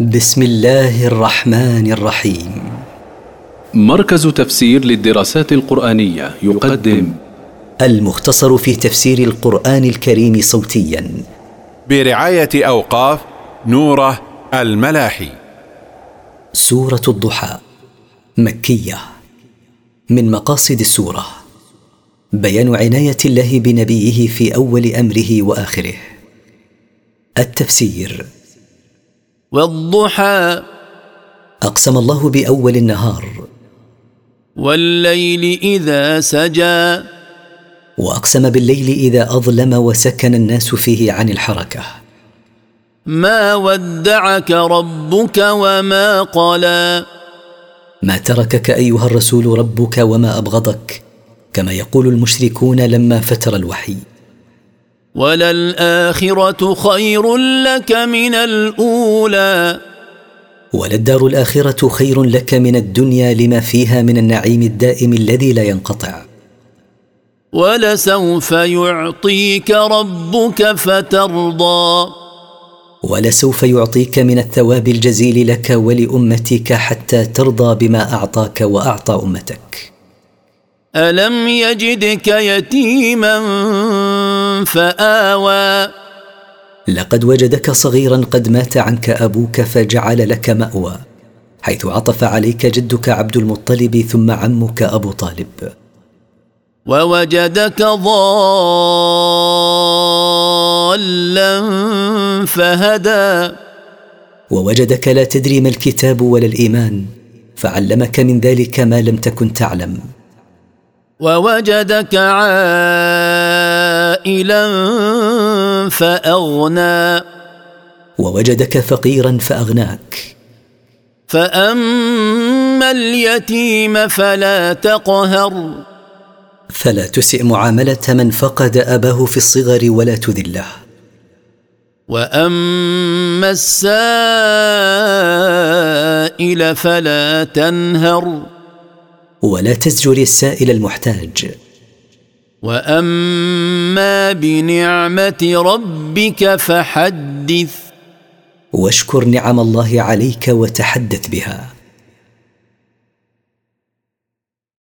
بسم الله الرحمن الرحيم. مركز تفسير للدراسات القرآنية يقدم. المختصر في تفسير القرآن الكريم صوتيا. برعاية أوقاف نوره الملاحي. سورة الضحى مكية. من مقاصد السورة بيان عناية الله بنبيه في أول أمره وآخره. التفسير والضحى. أقسم الله بأول النهار. والليل إذا سجى. وأقسم بالليل إذا أظلم وسكن الناس فيه عن الحركة. ما ودعك ربك وما قلى. ما تركك أيها الرسول ربك وما أبغضك كما يقول المشركون لما فتر الوحي. وللآخرة خير لك من الأولى. وللدار الاخره خير لك من الدنيا لما فيها من النعيم الدائم الذي لا ينقطع. ولسوف يعطيك ربك فترضى. ولسوف يعطيك من الثواب الجزيل لك ولأمتك حتى ترضى بما أعطاك وأعطى أمتك. ألم يجدك يتيما فآوى. لقد وجدك صغيرا قد مات عنك أبوك فجعل لك مأوى حيث عطف عليك جدك عبد المطلب ثم عمك أبو طالب. ووجدك ضالا فهدى. ووجدك لا تدري ما الكتاب ولا الإيمان فعلمك من ذلك ما لم تكن تعلم. ووجدك عائلا فأغنى. ووجدك فقيرا فأغناك. فأما اليتيم فلا تقهر. فلا تسئ معاملة من فقد أباه في الصغر ولا تذله. وأما السائل فلا تنهر. ولا تزجر السائل المحتاج. واما بنعمه ربك فحدث. واشكر نعم الله عليك وتحدث بها.